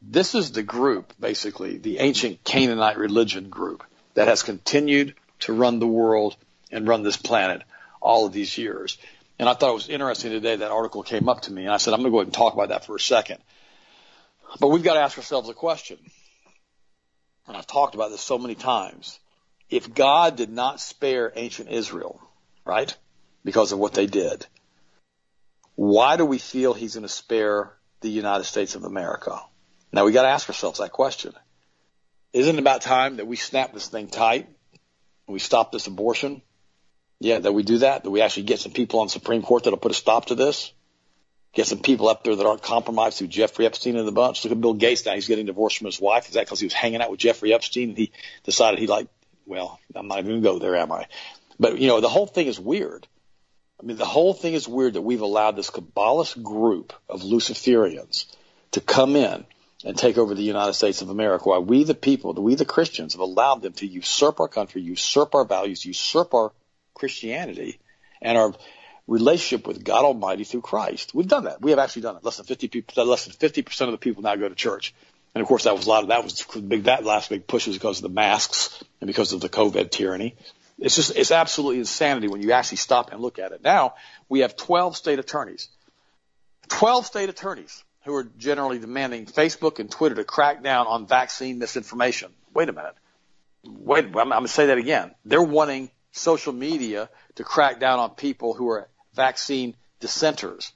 This is the group, basically, the ancient Canaanite religion group that has continued to run the world and run this planet all of these years. And I thought it was interesting today that article came up to me and I said, I'm going to go ahead and talk about that for a second. But we've got to ask ourselves a question. And I've talked about this so many times. If God did not spare ancient Israel, right, because of what they did, why do we feel he's going to spare the United States of America? Now we got to ask ourselves that question. Isn't it about time that we snap this thing tight and we stop this abortion yeah, that we do that, that we actually get some people on Supreme Court that'll put a stop to this. Get some people up there that aren't compromised through Jeffrey Epstein and the bunch. Look at Bill Gates now. He's getting divorced from his wife. Is that because he was hanging out with Jeffrey Epstein and he decided he like, well, I'm not even going to go there, am I? But, you know, the whole thing is weird. I mean, the whole thing is weird that we've allowed this Kabbalist group of Luciferians to come in and take over the United States of America. Why we, the people, we, the Christians, have allowed them to usurp our country, usurp our values, usurp our Christianity and our relationship with God Almighty through Christ. We've done that. We have actually done it. Less than 50 people, less than 50% of the people now go to church. And of course, that was a lot of that was big. That last big push was because of the masks and because of the COVID tyranny. It's just, it's absolutely insanity when you actually stop and look at it. Now we have 12 state attorneys, 12 state attorneys who are generally demanding Facebook and Twitter to crack down on vaccine misinformation. Wait a minute. Wait, I'm, I'm going to say that again. They're wanting social media to crack down on people who are vaccine dissenters.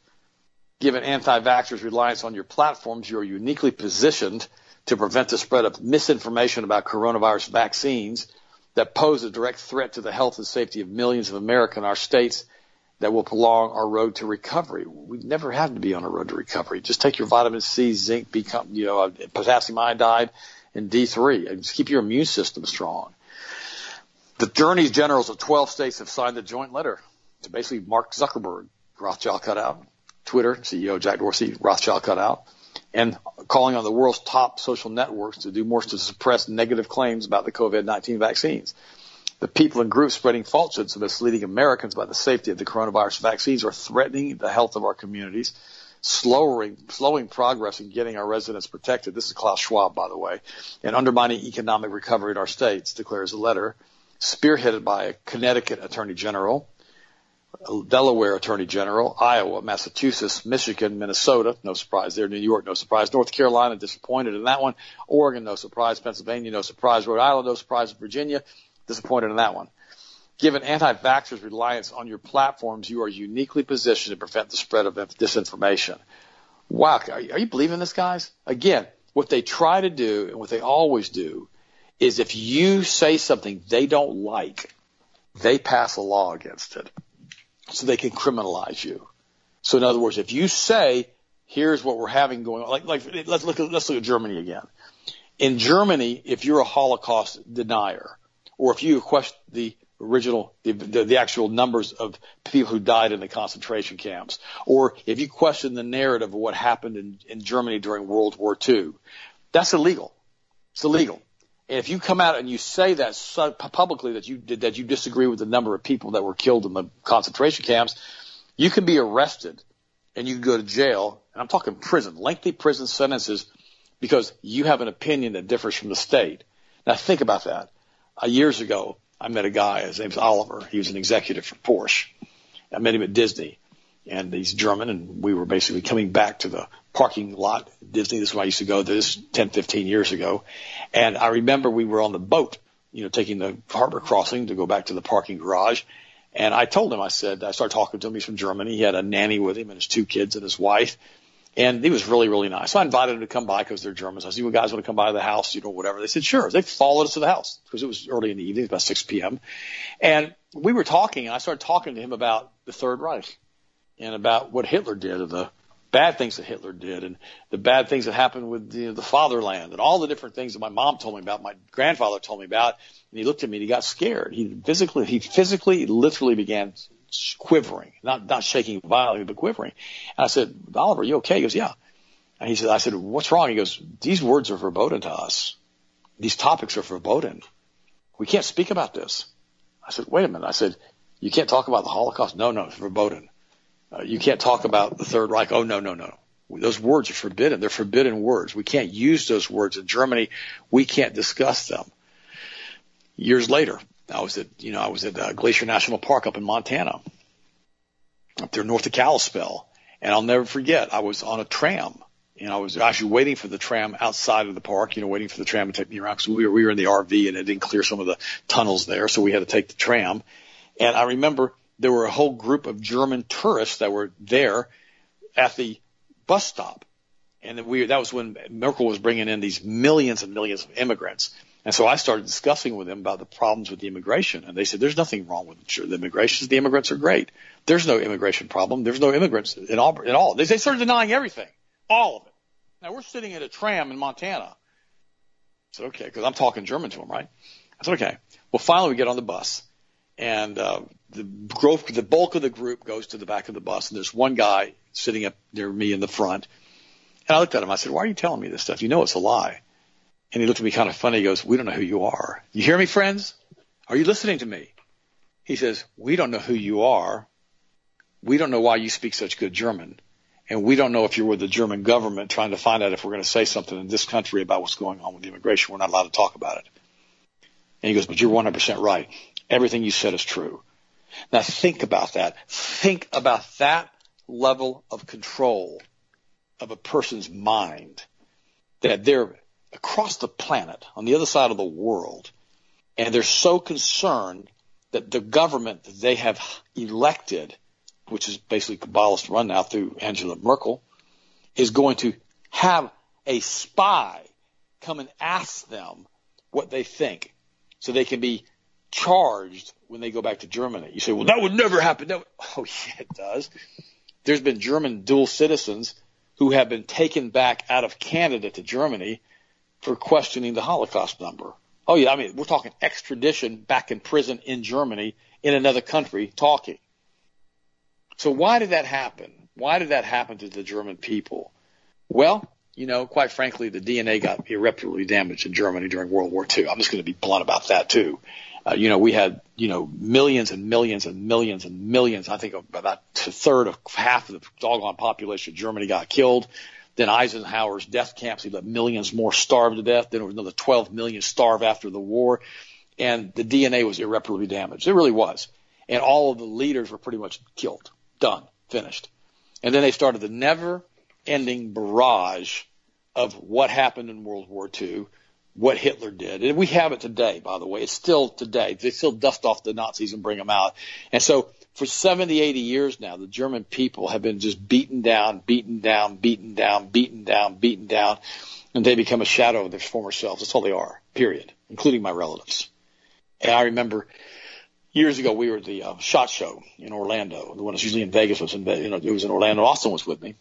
Given anti-vaxxers' reliance on your platforms, you are uniquely positioned to prevent the spread of misinformation about coronavirus vaccines that pose a direct threat to the health and safety of millions of Americans in our states that will prolong our road to recovery. We never had to be on a road to recovery. Just take your vitamin C, zinc, become, you know, potassium iodide, and D3, and just keep your immune system strong. The Attorney Generals of 12 states have signed a joint letter to basically Mark Zuckerberg, Rothschild cut out, Twitter, CEO Jack Dorsey, Rothschild cut out, and calling on the world's top social networks to do more to suppress negative claims about the COVID-19 vaccines. The people and groups spreading falsehoods and misleading Americans about the safety of the coronavirus vaccines are threatening the health of our communities, slowing, slowing progress in getting our residents protected. This is Klaus Schwab, by the way, and undermining economic recovery in our states, declares a letter spearheaded by a Connecticut Attorney General, Delaware Attorney General, Iowa, Massachusetts, Michigan, Minnesota, no surprise there, New York, no surprise, North Carolina, disappointed in that one, Oregon, no surprise, Pennsylvania, no surprise, Rhode Island, no surprise, Virginia, disappointed in that one. Given anti-vaxxers' reliance on your platforms, you are uniquely positioned to prevent the spread of disinformation. Wow, are you believing this, guys? Again, what they try to do and what they always do is if you say something they don't like, they pass a law against it so they can criminalize you. So in other words, if you say, here's what we're having going on, like, like let's look let's look at Germany again. In Germany, if you're a Holocaust denier, or if you question the original, the, the, the, actual numbers of people who died in the concentration camps, or if you question the narrative of what happened in, in Germany during World War II, that's illegal. It's illegal. And if you come out and you say that publicly that you that you disagree with the number of people that were killed in the concentration camps, you can be arrested and you can go to jail. And I'm talking prison, lengthy prison sentences because you have an opinion that differs from the state. Now think about that. Uh, years ago, I met a guy. His name's Oliver. He was an executive for Porsche. I met him at Disney and he's German, and we were basically coming back to the parking lot at Disney. This is where I used to go. This 10, 15 years ago, and I remember we were on the boat, you know, taking the harbor crossing to go back to the parking garage. And I told him, I said, I started talking to him. He's from Germany. He had a nanny with him and his two kids and his wife. And he was really, really nice. So I invited him to come by because they're Germans. I said, you guys want to come by the house, you know, whatever. They said, sure. They followed us to the house because it was early in the evening, about 6 p.m. And we were talking and I started talking to him about the Third Reich and about what Hitler did and the bad things that Hitler did and the bad things that happened with you know, the fatherland and all the different things that my mom told me about, my grandfather told me about. And he looked at me and he got scared. He physically, he physically, literally began quivering, not, not shaking violently, but quivering. And I said, Oliver, you okay? He goes, yeah. And he said, I said, what's wrong? He goes, these words are verboten to us. These topics are verboten. We can't speak about this. I said, wait a minute. I said, you can't talk about the Holocaust? No, no, it's verboten. Uh, you can't talk about the Third Reich. Oh, no, no, no. Those words are forbidden. They're forbidden words. We can't use those words in Germany. We can't discuss them. Years later, I was at, you know, I was at uh, Glacier National Park up in Montana, up there north of Kalispell. And I'll never forget, I was on a tram and I was actually waiting for the tram outside of the park, you know, waiting for the tram to take me around because we were, we were in the RV and it didn't clear some of the tunnels there. So we had to take the tram. And I remember there were a whole group of German tourists that were there at the bus stop. And we, that was when Merkel was bringing in these millions and millions of immigrants. And so I started discussing with them about the problems with the immigration. And they said, there's nothing wrong with the immigration. The immigrants are great. There's no immigration problem. There's no immigrants in all. In all. They, they started denying everything. All of it. Now we're sitting at a tram in Montana. I said, okay, because I'm talking German to them, right? I said, okay. Well, finally we get on the bus and uh, the growth, the bulk of the group goes to the back of the bus, and there's one guy sitting up near me in the front. And I looked at him. I said, "Why are you telling me this stuff? You know it's a lie." And he looked at me kind of funny. He goes, "We don't know who you are. You hear me, friends? Are you listening to me?" He says, "We don't know who you are. We don't know why you speak such good German." And we don't know if you're with the German government trying to find out if we're going to say something in this country about what's going on with the immigration. We're not allowed to talk about it. And he goes, but you're 100% right. everything you said is true. Now think about that. Think about that level of control of a person's mind that they're across the planet on the other side of the world and they're so concerned that the government that they have elected, which is basically Kabbalist run now through Angela Merkel, is going to have a spy come and ask them what they think so they can be charged when they go back to Germany. You say, well, that would never happen. No. Oh, yeah, it does. There's been German dual citizens who have been taken back out of Canada to Germany for questioning the Holocaust number. Oh yeah, I mean, we're talking extradition back in prison in Germany in another country talking. So why did that happen? Why did that happen to the German people? Well, you know, quite frankly, the DNA got irreparably damaged in Germany during World War II. I'm just going to be blunt about that too. Uh, you know, we had, you know, millions and millions and millions and millions. I think about a third of half of the doggone population of Germany got killed. Then Eisenhower's death camps, he let millions more starve to death. Then there was another 12 million starve after the war. And the DNA was irreparably damaged. It really was. And all of the leaders were pretty much killed. Done. Finished. And then they started the never ending barrage of what happened in World War II, what Hitler did. And we have it today, by the way. It's still today. They still dust off the Nazis and bring them out. And so for 70, 80 years now, the German people have been just beaten down, beaten down, beaten down, beaten down, beaten down, and they become a shadow of their former selves. That's all they are, period, including my relatives. And I remember years ago we were at the uh, SHOT Show in Orlando. The one that's usually in Vegas was in, you know, it was in Orlando. Austin was with me.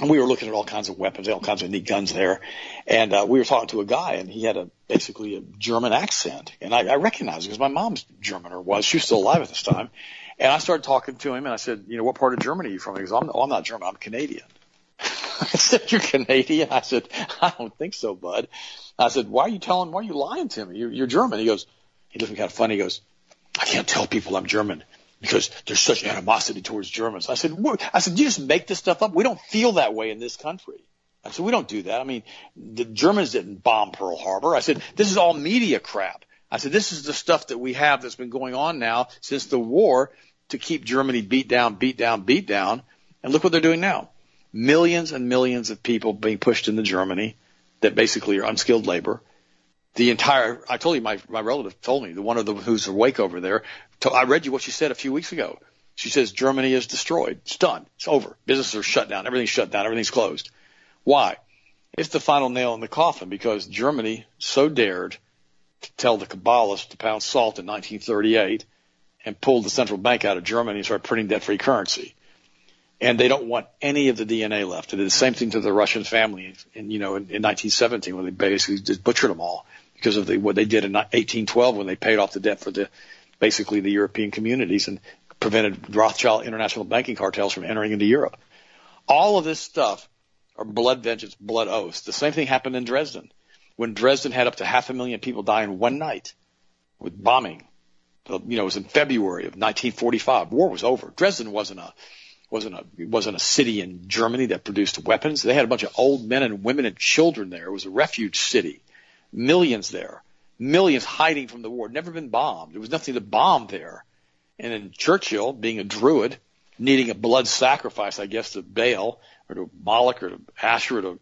And we were looking at all kinds of weapons, all kinds of neat guns there. And uh, we were talking to a guy, and he had a basically a German accent, and I, I recognized it because my mom's German or was. She was still alive at this time. And I started talking to him and I said, you know, what part of Germany are you from? He goes, I'm, oh, I'm not German. I'm Canadian. I said, you're Canadian? I said, I don't think so, bud. I said, why are you telling, why are you lying to me? You're, you're German. He goes, he looked at me kind of funny. He goes, I can't tell people I'm German because there's such animosity towards Germans. I said? I said, you just make this stuff up. We don't feel that way in this country. I said, we don't do that. I mean, the Germans didn't bomb Pearl Harbor. I said, this is all media crap. I said, this is the stuff that we have that's been going on now since the war to keep Germany beat down, beat down, beat down. And look what they're doing now. Millions and millions of people being pushed into Germany that basically are unskilled labor. The entire, I told you, my, my relative told me, the one of the, who's awake over there, to, I read you what she said a few weeks ago. She says Germany is destroyed. It's done. It's over. Businesses are shut down. Everything's shut down. Everything's closed. Why? It's the final nail in the coffin because Germany so dared tell the Kabbalists to pound salt in 1938 and pulled the central bank out of Germany and started printing debt-free currency. And they don't want any of the DNA left. They did the same thing to the Russian family in, you know, in, in 1917 when they basically just butchered them all because of the, what they did in 1812 when they paid off the debt for the, basically the European communities and prevented Rothschild international banking cartels from entering into Europe. All of this stuff are blood vengeance, blood oaths. The same thing happened in Dresden when Dresden had up to half a million people die in one night with bombing. You know, it was in February of 1945. War was over. Dresden wasn't a wasn't a wasn't a city in Germany that produced weapons. They had a bunch of old men and women and children there. It was a refuge city. Millions there. Millions hiding from the war. Never been bombed. There was nothing to bomb there. And then Churchill, being a druid, needing a blood sacrifice, I guess, to Baal or to Moloch or to Asher or to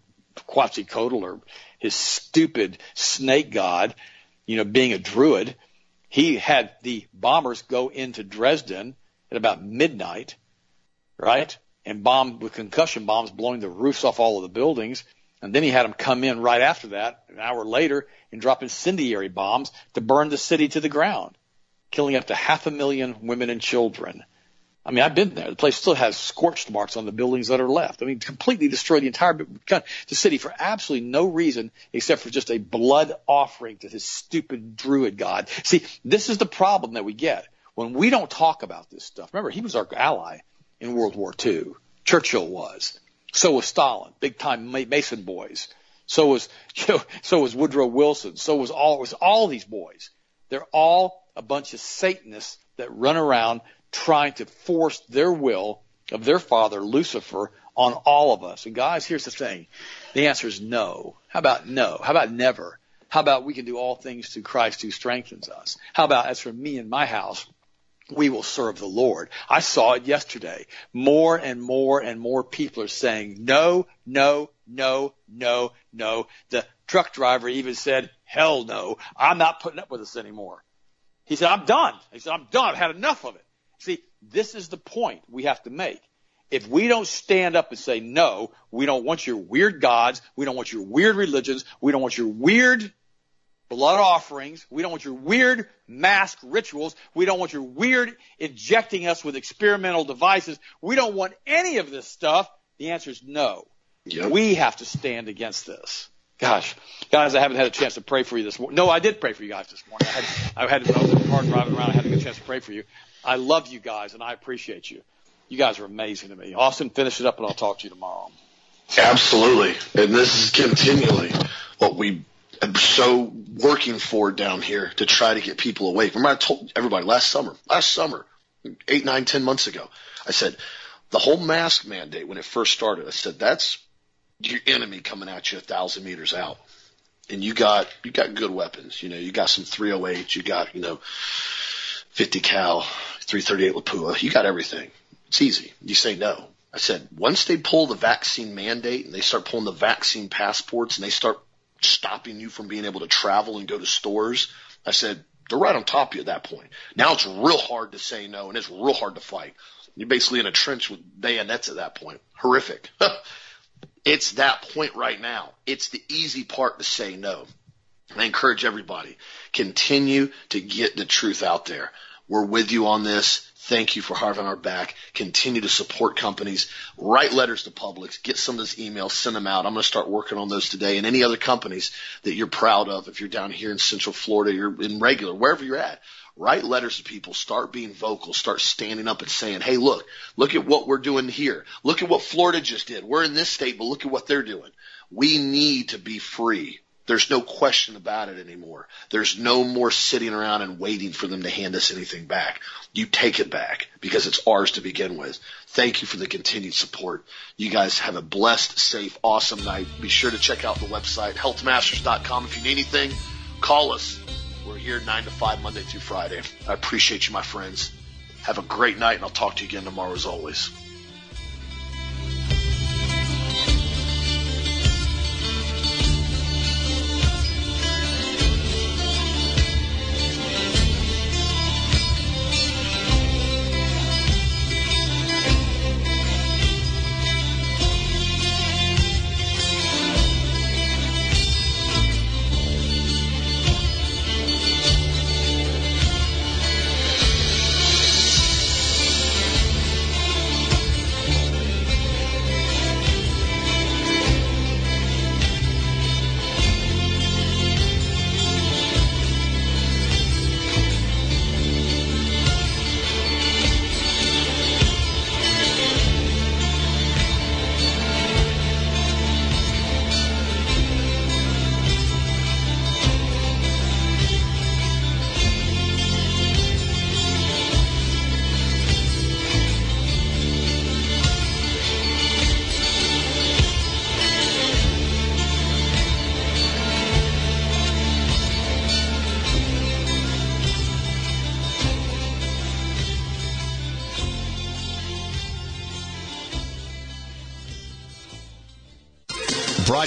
Quetzalcoatl or his stupid snake god, you know, being a druid, he had the bombers go into Dresden at about midnight, right? And bomb with concussion bombs blowing the roofs off all of the buildings. And then he had them come in right after that, an hour later, and drop incendiary bombs to burn the city to the ground, killing up to half a million women and children. I mean, I've been there. The place still has scorched marks on the buildings that are left. I mean, completely destroyed the entire the city for absolutely no reason except for just a blood offering to this stupid druid god. See, this is the problem that we get when we don't talk about this stuff. Remember, he was our ally in World War II. Churchill was. So was Stalin. Big time Mason boys. So was, you know, so was Woodrow Wilson. So was all, was all these boys. They're all a bunch of Satanists that run around trying to force their will of their father, Lucifer, on all of us. And guys, here's the thing. The answer is no. How about no? How about never? How about we can do all things through Christ who strengthens us? How about as for me and my house, we will serve the Lord. I saw it yesterday. More and more and more people are saying no, no, no, no, no. The truck driver even said, hell no, I'm not putting up with this anymore. He said, I'm done. He said, I'm done. I've had enough of it. See, this is the point we have to make. If we don't stand up and say, no, we don't want your weird gods. We don't want your weird religions. We don't want your weird blood offerings. We don't want your weird mask rituals. We don't want your weird injecting us with experimental devices. We don't want any of this stuff. The answer is no. Yep. We have to stand against this. Gosh, guys, I haven't had a chance to pray for you this morning. No, I did pray for you guys this morning. I had, I had, I was in the car driving around. I had a chance to pray for you. I love you guys and I appreciate you. You guys are amazing to me. Austin, finish it up and I'll talk to you tomorrow. Absolutely. And this is continually what we am so working for down here to try to get people awake. Remember I told everybody last summer, last summer, eight, nine, ten months ago, I said, the whole mask mandate when it first started, I said, that's your enemy coming at you a thousand meters out. And you got, you got good weapons. You know, you got some 308, you got, you know, 50 cal, 338 Lapua. You got everything. It's easy. You say no. I said, once they pull the vaccine mandate and they start pulling the vaccine passports and they start stopping you from being able to travel and go to stores, I said, they're right on top of you at that point. Now it's real hard to say no and it's real hard to fight. You're basically in a trench with bayonets at that point. Horrific. it's that point right now. It's the easy part to say no. I encourage everybody, continue to get the truth out there. We're with you on this. Thank you for having our back. Continue to support companies. Write letters to Publix. Get some of those emails. Send them out. I'm going to start working on those today. And any other companies that you're proud of, if you're down here in Central Florida, you're in regular, wherever you're at, write letters to people. Start being vocal. Start standing up and saying, "Hey, look, look at what we're doing here. Look at what Florida just did. We're in this state, but look at what they're doing. We need to be free." There's no question about it anymore. There's no more sitting around and waiting for them to hand us anything back. You take it back because it's ours to begin with. Thank you for the continued support. You guys have a blessed, safe, awesome night. Be sure to check out the website, healthmasters.com. If you need anything, call us. We're here 9 to 5 Monday through Friday. I appreciate you, my friends. Have a great night, and I'll talk to you again tomorrow as always.